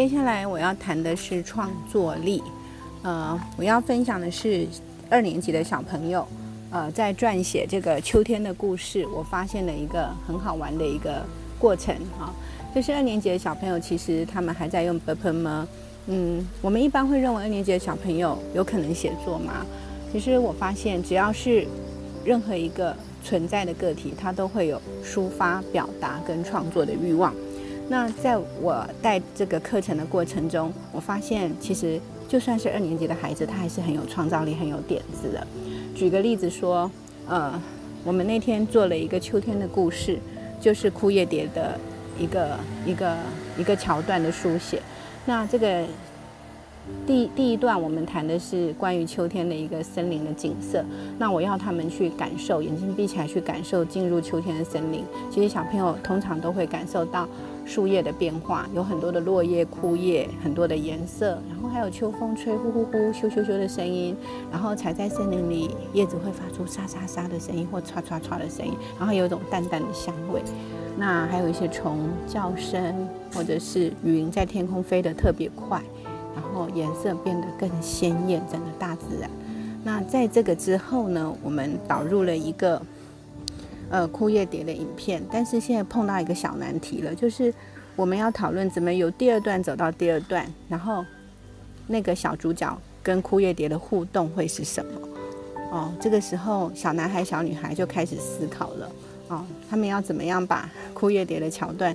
接下来我要谈的是创作力。呃，我要分享的是二年级的小朋友，呃，在撰写这个秋天的故事，我发现了一个很好玩的一个过程啊。就是二年级的小朋友，其实他们还在用 b u p e 吗？嗯，我们一般会认为二年级的小朋友有可能写作吗？其实我发现，只要是任何一个存在的个体，他都会有抒发、表达跟创作的欲望。那在我带这个课程的过程中，我发现其实就算是二年级的孩子，他还是很有创造力、很有点子的。举个例子说，呃，我们那天做了一个秋天的故事，就是枯叶蝶的一个一个一个桥段的书写。那这个第第一段我们谈的是关于秋天的一个森林的景色。那我要他们去感受，眼睛闭起来去感受进入秋天的森林。其实小朋友通常都会感受到。树叶的变化有很多的落叶、枯叶，很多的颜色，然后还有秋风吹呼呼呼、咻咻咻的声音，然后踩在森林里，叶子会发出沙沙沙的声音或唰唰唰的声音，然后有一种淡淡的香味。那还有一些虫叫声，或者是云在天空飞得特别快，然后颜色变得更鲜艳，整个大自然。那在这个之后呢，我们导入了一个。呃，枯叶蝶的影片，但是现在碰到一个小难题了，就是我们要讨论怎么由第二段走到第二段，然后那个小主角跟枯叶蝶的互动会是什么？哦，这个时候小男孩、小女孩就开始思考了。哦，他们要怎么样把枯叶蝶的桥段，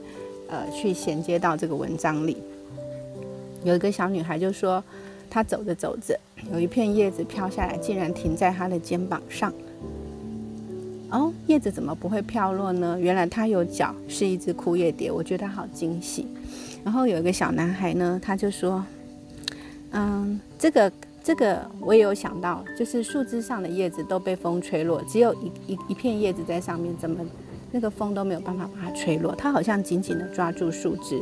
呃，去衔接到这个文章里？有一个小女孩就说，她走着走着，有一片叶子飘下来，竟然停在她的肩膀上。哦，叶子怎么不会飘落呢？原来它有脚，是一只枯叶蝶。我觉得好惊喜。然后有一个小男孩呢，他就说：“嗯，这个这个我也有想到，就是树枝上的叶子都被风吹落，只有一一一片叶子在上面，怎么那个风都没有办法把它吹落？它好像紧紧地抓住树枝。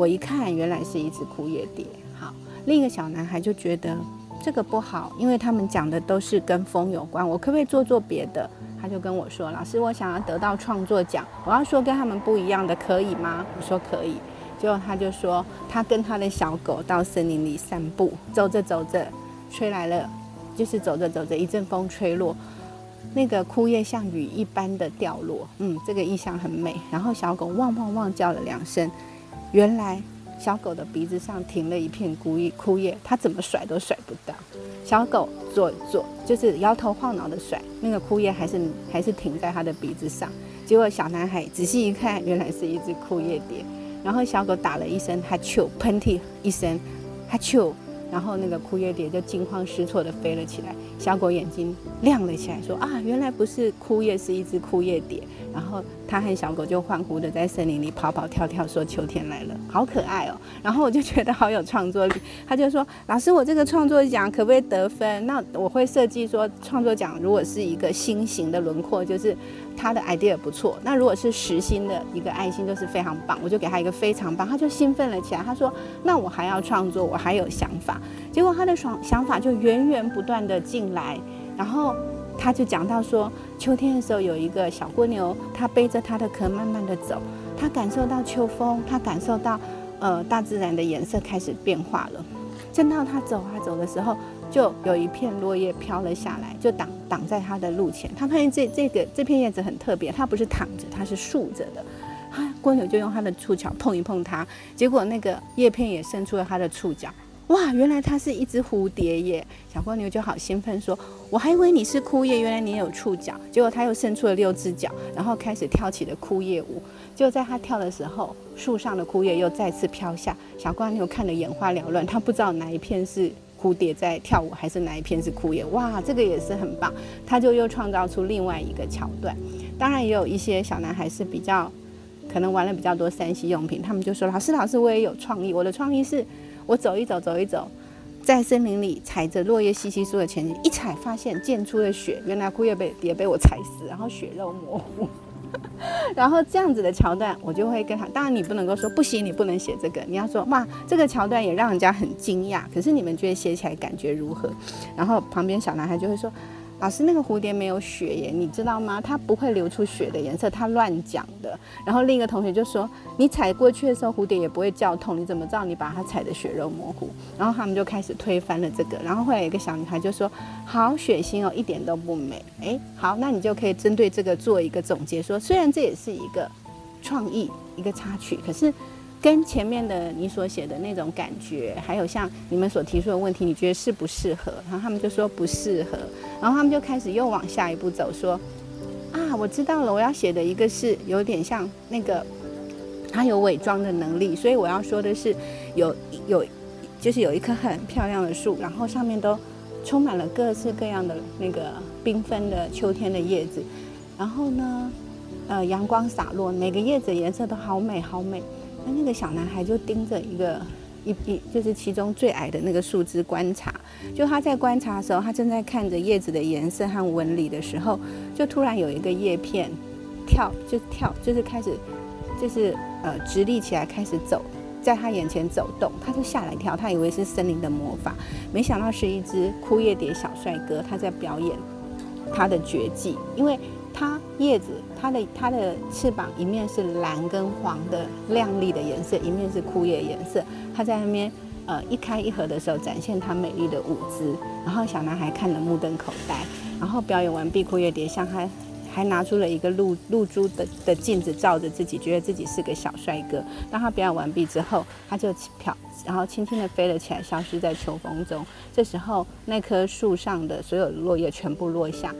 我一看，原来是一只枯叶蝶。好，另一个小男孩就觉得这个不好，因为他们讲的都是跟风有关。我可不可以做做别的？”他就跟我说：“老师，我想要得到创作奖，我要说跟他们不一样的，可以吗？”我说：“可以。”结果他就说：“他跟他的小狗到森林里散步，走着走着，吹来了，就是走着走着，一阵风吹落，那个枯叶像雨一般的掉落。嗯，这个意象很美。然后小狗汪汪汪叫了两声，原来。”小狗的鼻子上停了一片枯叶，枯叶它怎么甩都甩不到。小狗左左就是摇头晃脑的甩，那个枯叶还是还是停在它的鼻子上。结果小男孩仔细一看，原来是一只枯叶蝶。然后小狗打了一声哈啾，喷嚏一声哈啾。然后那个枯叶蝶就惊慌失措地飞了起来，小狗眼睛亮了起来，说：“啊，原来不是枯叶，是一只枯叶蝶。”然后他和小狗就欢呼的在森林里跑跑跳跳，说：“秋天来了，好可爱哦！”然后我就觉得好有创作力。他就说：“老师，我这个创作奖可不可以得分？那我会设计说，创作奖如果是一个心形的轮廓，就是他的 idea 不错。那如果是实心的一个爱心，就是非常棒。我就给他一个非常棒，他就兴奋了起来。他说：“那我还要创作，我还有想法。”结果他的想想法就源源不断的进来，然后。他就讲到说，秋天的时候有一个小蜗牛，它背着它的壳慢慢的走，它感受到秋风，它感受到，呃，大自然的颜色开始变化了。正到它走啊走的时候，就有一片落叶飘了下来，就挡挡在它的路前。他发现这这个这片叶子很特别，它不是躺着，它是竖着的。啊，蜗牛就用它的触角碰一碰它，结果那个叶片也伸出了它的触角。哇，原来它是一只蝴蝶耶！小蜗牛就好兴奋说：“我还以为你是枯叶，原来你有触角。”结果它又伸出了六只脚，然后开始跳起了枯叶舞。就在它跳的时候，树上的枯叶又再次飘下。小蜗牛看得眼花缭乱，它不知道哪一片是蝴蝶在跳舞，还是哪一片是枯叶。哇，这个也是很棒！它就又创造出另外一个桥段。当然，也有一些小男孩是比较可能玩了比较多三 C 用品，他们就说：“老师，老师，我也有创意。我的创意是。”我走一走，走一走，在森林里踩着落叶稀稀疏的前进，一踩发现溅出的血，原来枯叶被也被我踩死，然后血肉模糊。然后这样子的桥段，我就会跟他。当然你不能够说不行，你不能写这个。你要说哇，这个桥段也让人家很惊讶。可是你们觉得写起来感觉如何？然后旁边小男孩就会说，老师，那个蝴蝶没有血耶，你知道吗？它不会流出血的颜色，它乱讲的。然后另一个同学就说，你踩过去的时候，蝴蝶也不会叫痛，你怎么知道你把它踩得血肉模糊？然后他们就开始推翻了这个。然后后来有一个小女孩就说，好血腥哦，一点都不美。哎，好，那你就可以针对这个做一个总结，说虽然这也是一个创意，一个插曲，可是。跟前面的你所写的那种感觉，还有像你们所提出的问题，你觉得适不适合？然后他们就说不适合，然后他们就开始又往下一步走，说啊，我知道了，我要写的一个是有点像那个，他有伪装的能力，所以我要说的是有有，就是有一棵很漂亮的树，然后上面都充满了各式各样的那个缤纷的秋天的叶子，然后呢，呃，阳光洒落，每个叶子颜色都好美好美。那那个小男孩就盯着一个一一，就是其中最矮的那个树枝观察。就他在观察的时候，他正在看着叶子的颜色和纹理的时候，就突然有一个叶片跳，就跳，就是开始，就是呃直立起来开始走，在他眼前走动。他就吓了一跳，他以为是森林的魔法，没想到是一只枯叶蝶小帅哥，他在表演他的绝技，因为。它叶子，它的它的翅膀一面是蓝跟黄的亮丽的颜色，一面是枯叶颜色。它在那边呃一开一合的时候，展现它美丽的舞姿。然后小男孩看了目瞪口呆。然后表演完毕，枯叶蝶像还还拿出了一个露露珠的的镜子照着自己，觉得自己是个小帅哥。当他表演完毕之后，他就飘，然后轻轻地飞了起来，消失在秋风中。这时候，那棵树上的所有落叶全部落下。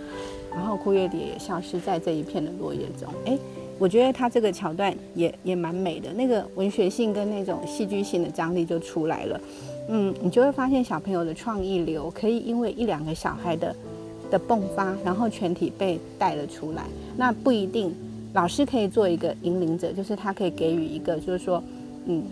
然后枯叶蝶也消失在这一片的落叶中。哎，我觉得他这个桥段也也蛮美的，那个文学性跟那种戏剧性的张力就出来了。嗯，你就会发现小朋友的创意流可以因为一两个小孩的的迸发，然后全体被带了出来。那不一定，老师可以做一个引领者，就是他可以给予一个，就是说，嗯，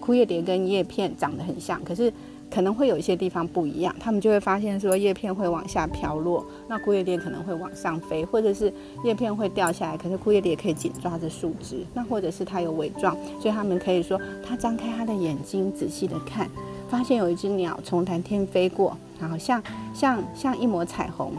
枯叶蝶跟叶片长得很像，可是。可能会有一些地方不一样，他们就会发现说叶片会往下飘落，那枯叶蝶可能会往上飞，或者是叶片会掉下来，可是枯叶蝶可以紧抓着树枝，那或者是它有伪装，所以他们可以说它张开它的眼睛仔细的看，发现有一只鸟从蓝天飞过，然后像像像一抹彩虹。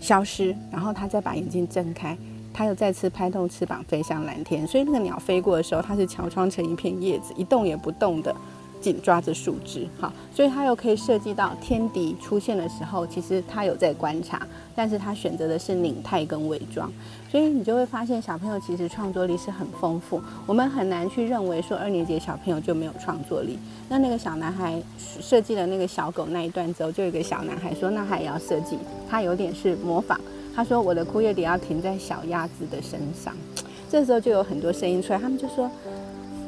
消失，然后它再把眼睛睁开，它又再次拍动翅膀飞向蓝天，所以那个鸟飞过的时候，它是乔装成一片叶子，一动也不动的。紧抓着树枝，好，所以它又可以设计到天敌出现的时候，其实它有在观察，但是它选择的是拧态跟伪装，所以你就会发现小朋友其实创作力是很丰富，我们很难去认为说二年级小朋友就没有创作力。那那个小男孩设计了那个小狗那一段之后，就有一个小男孩说，那还要设计，他有点是模仿，他说我的枯叶蝶要停在小鸭子的身上，这时候就有很多声音出来，他们就说。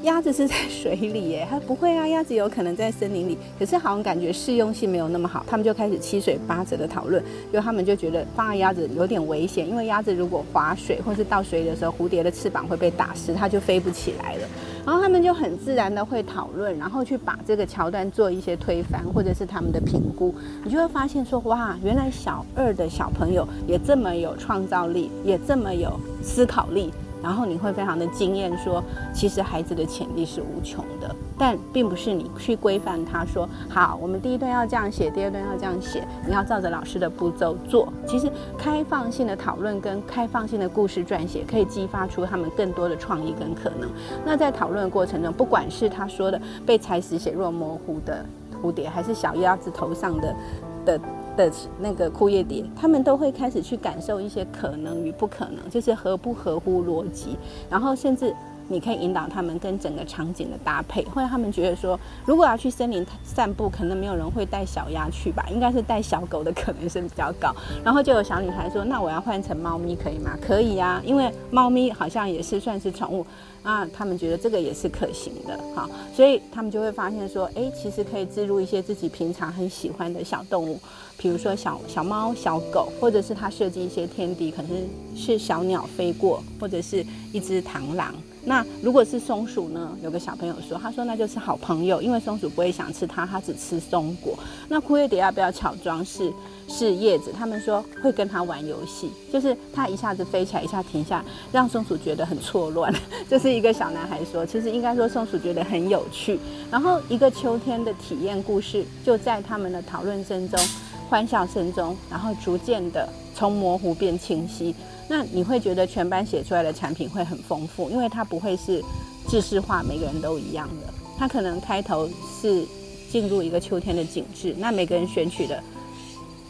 鸭子是在水里耶，它不会啊，鸭子有可能在森林里，可是好像感觉适用性没有那么好，他们就开始七嘴八舌的讨论，就他们就觉得放鸭子有点危险，因为鸭子如果划水或是到水里的时候，蝴蝶的翅膀会被打湿，它就飞不起来了。然后他们就很自然的会讨论，然后去把这个桥段做一些推翻，或者是他们的评估，你就会发现说，哇，原来小二的小朋友也这么有创造力，也这么有思考力。然后你会非常的惊艳，说其实孩子的潜力是无穷的，但并不是你去规范他说好，我们第一段要这样写，第二段要这样写，你要照着老师的步骤做。其实开放性的讨论跟开放性的故事撰写，可以激发出他们更多的创意跟可能。那在讨论的过程中，不管是他说的被踩死血肉模糊的蝴蝶，还是小鸭子头上的的。的那个枯叶蝶，他们都会开始去感受一些可能与不可能，就是合不合乎逻辑，然后甚至。你可以引导他们跟整个场景的搭配，或者他们觉得说，如果要去森林散步，可能没有人会带小鸭去吧，应该是带小狗的可能性比较高。然后就有小女孩说：“那我要换成猫咪可以吗？”可以呀，因为猫咪好像也是算是宠物啊，他们觉得这个也是可行的，哈，所以他们就会发现说，哎，其实可以植入一些自己平常很喜欢的小动物，比如说小小猫、小狗，或者是他设计一些天敌，可能是小鸟飞过，或者是一只螳螂。那如果是松鼠呢？有个小朋友说，他说那就是好朋友，因为松鼠不会想吃它，它只吃松果。那枯叶蝶要不要巧装是是叶子？他们说会跟它玩游戏，就是它一下子飞起来，一下停下，让松鼠觉得很错乱。这是一个小男孩说，其实应该说松鼠觉得很有趣。然后一个秋天的体验故事，就在他们的讨论声中。欢笑声中，然后逐渐的从模糊变清晰。那你会觉得全班写出来的产品会很丰富，因为它不会是制式化，每个人都一样的。它可能开头是进入一个秋天的景致，那每个人选取的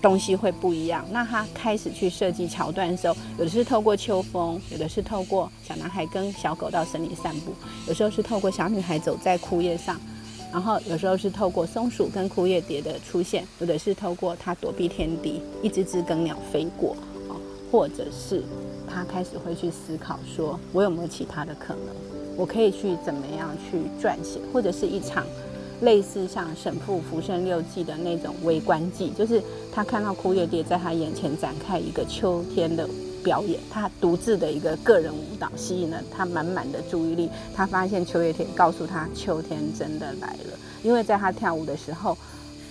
东西会不一样。那他开始去设计桥段的时候，有的是透过秋风，有的是透过小男孩跟小狗到森林散步，有时候是透过小女孩走在枯叶上。然后有时候是透过松鼠跟枯叶蝶的出现，有的是透过它躲避天敌，一只只更鸟飞过，或者是他开始会去思考，说我有没有其他的可能，我可以去怎么样去撰写，或者是一场类似像《神父浮生六记》的那种微观记，就是他看到枯叶蝶在他眼前展开一个秋天的。表演，他独自的一个个人舞蹈吸引了他满满的注意力。他发现秋叶田告诉他，秋天真的来了。因为在他跳舞的时候，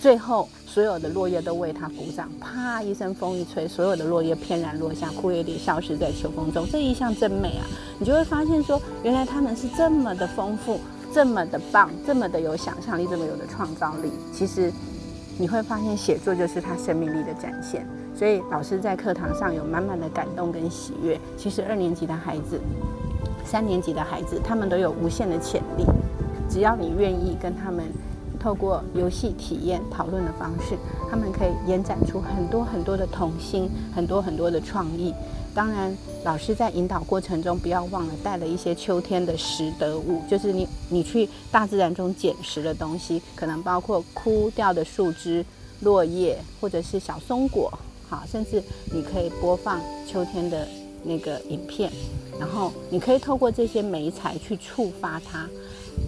最后所有的落叶都为他鼓掌。啪一声风一吹，所有的落叶翩然落下，枯叶蝶消失在秋风中。这一项真美啊！你就会发现说，原来他们是这么的丰富，这么的棒，这么的有想象力，这么有的创造力。其实你会发现，写作就是他生命力的展现。所以老师在课堂上有满满的感动跟喜悦。其实二年级的孩子、三年级的孩子，他们都有无限的潜力。只要你愿意跟他们透过游戏体验、讨论的方式，他们可以延展出很多很多的童心，很多很多的创意。当然，老师在引导过程中，不要忘了带了一些秋天的拾得物，就是你你去大自然中捡拾的东西，可能包括枯掉的树枝、落叶，或者是小松果。好，甚至你可以播放秋天的那个影片，然后你可以透过这些美彩去触发它。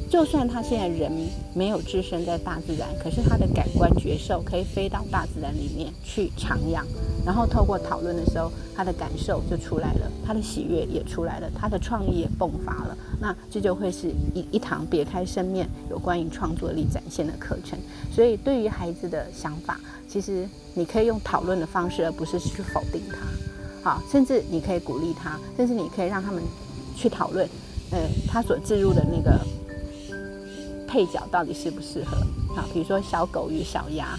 就算他现在人没有置身在大自然，可是他的感官觉受可以飞到大自然里面去徜徉，然后透过讨论的时候，他的感受就出来了，他的喜悦也出来了，他的创意也迸发了。那这就会是一一堂别开生面、有关于创作力展现的课程。所以，对于孩子的想法，其实你可以用讨论的方式，而不是去否定他。好，甚至你可以鼓励他，甚至你可以让他们去讨论，呃，他所置入的那个。配角到底适不适合？啊，比如说小狗与小鸭。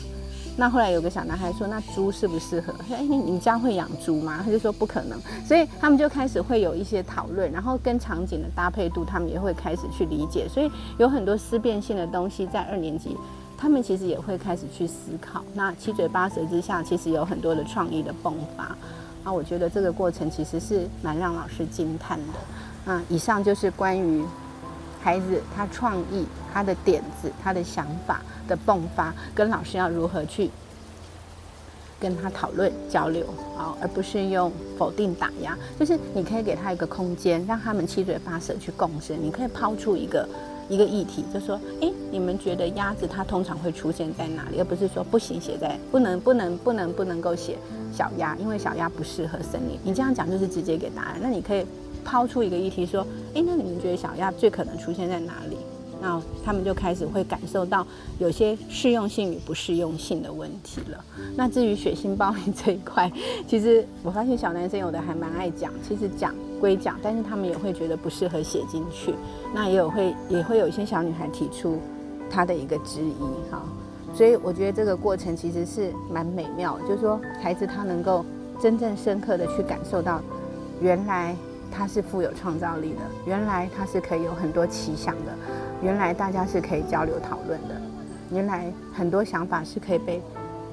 那后来有个小男孩说：“那猪适不适合？”说：“哎，你你家会养猪吗？”他就说：“不可能。”所以他们就开始会有一些讨论，然后跟场景的搭配度，他们也会开始去理解。所以有很多思辨性的东西，在二年级，他们其实也会开始去思考。那七嘴八舌之下，其实有很多的创意的迸发。那我觉得这个过程其实是蛮让老师惊叹的。那以上就是关于。孩子他创意、他的点子、他的想法的迸发，跟老师要如何去跟他讨论交流啊，而不是用否定打压。就是你可以给他一个空间，让他们七嘴八舌去共生。你可以抛出一个一个议题，就说：哎，你们觉得鸭子它通常会出现在哪里？而不是说不行，写在不能不能不能不能够写小鸭，因为小鸭不适合森林。你这样讲就是直接给答案。那你可以。抛出一个议题说：“诶，那你们觉得小鸭最可能出现在哪里？”那他们就开始会感受到有些适用性与不适用性的问题了。那至于血腥暴力这一块，其实我发现小男生有的还蛮爱讲，其实讲归讲，但是他们也会觉得不适合写进去。那也有会也会有一些小女孩提出她的一个质疑哈。所以我觉得这个过程其实是蛮美妙，就是说孩子他能够真正深刻的去感受到原来。他是富有创造力的，原来他是可以有很多奇想的，原来大家是可以交流讨论的，原来很多想法是可以被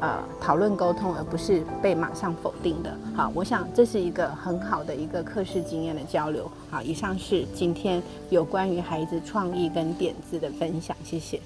呃讨论沟通，而不是被马上否定的。好，我想这是一个很好的一个课室经验的交流。好，以上是今天有关于孩子创意跟点子的分享，谢谢。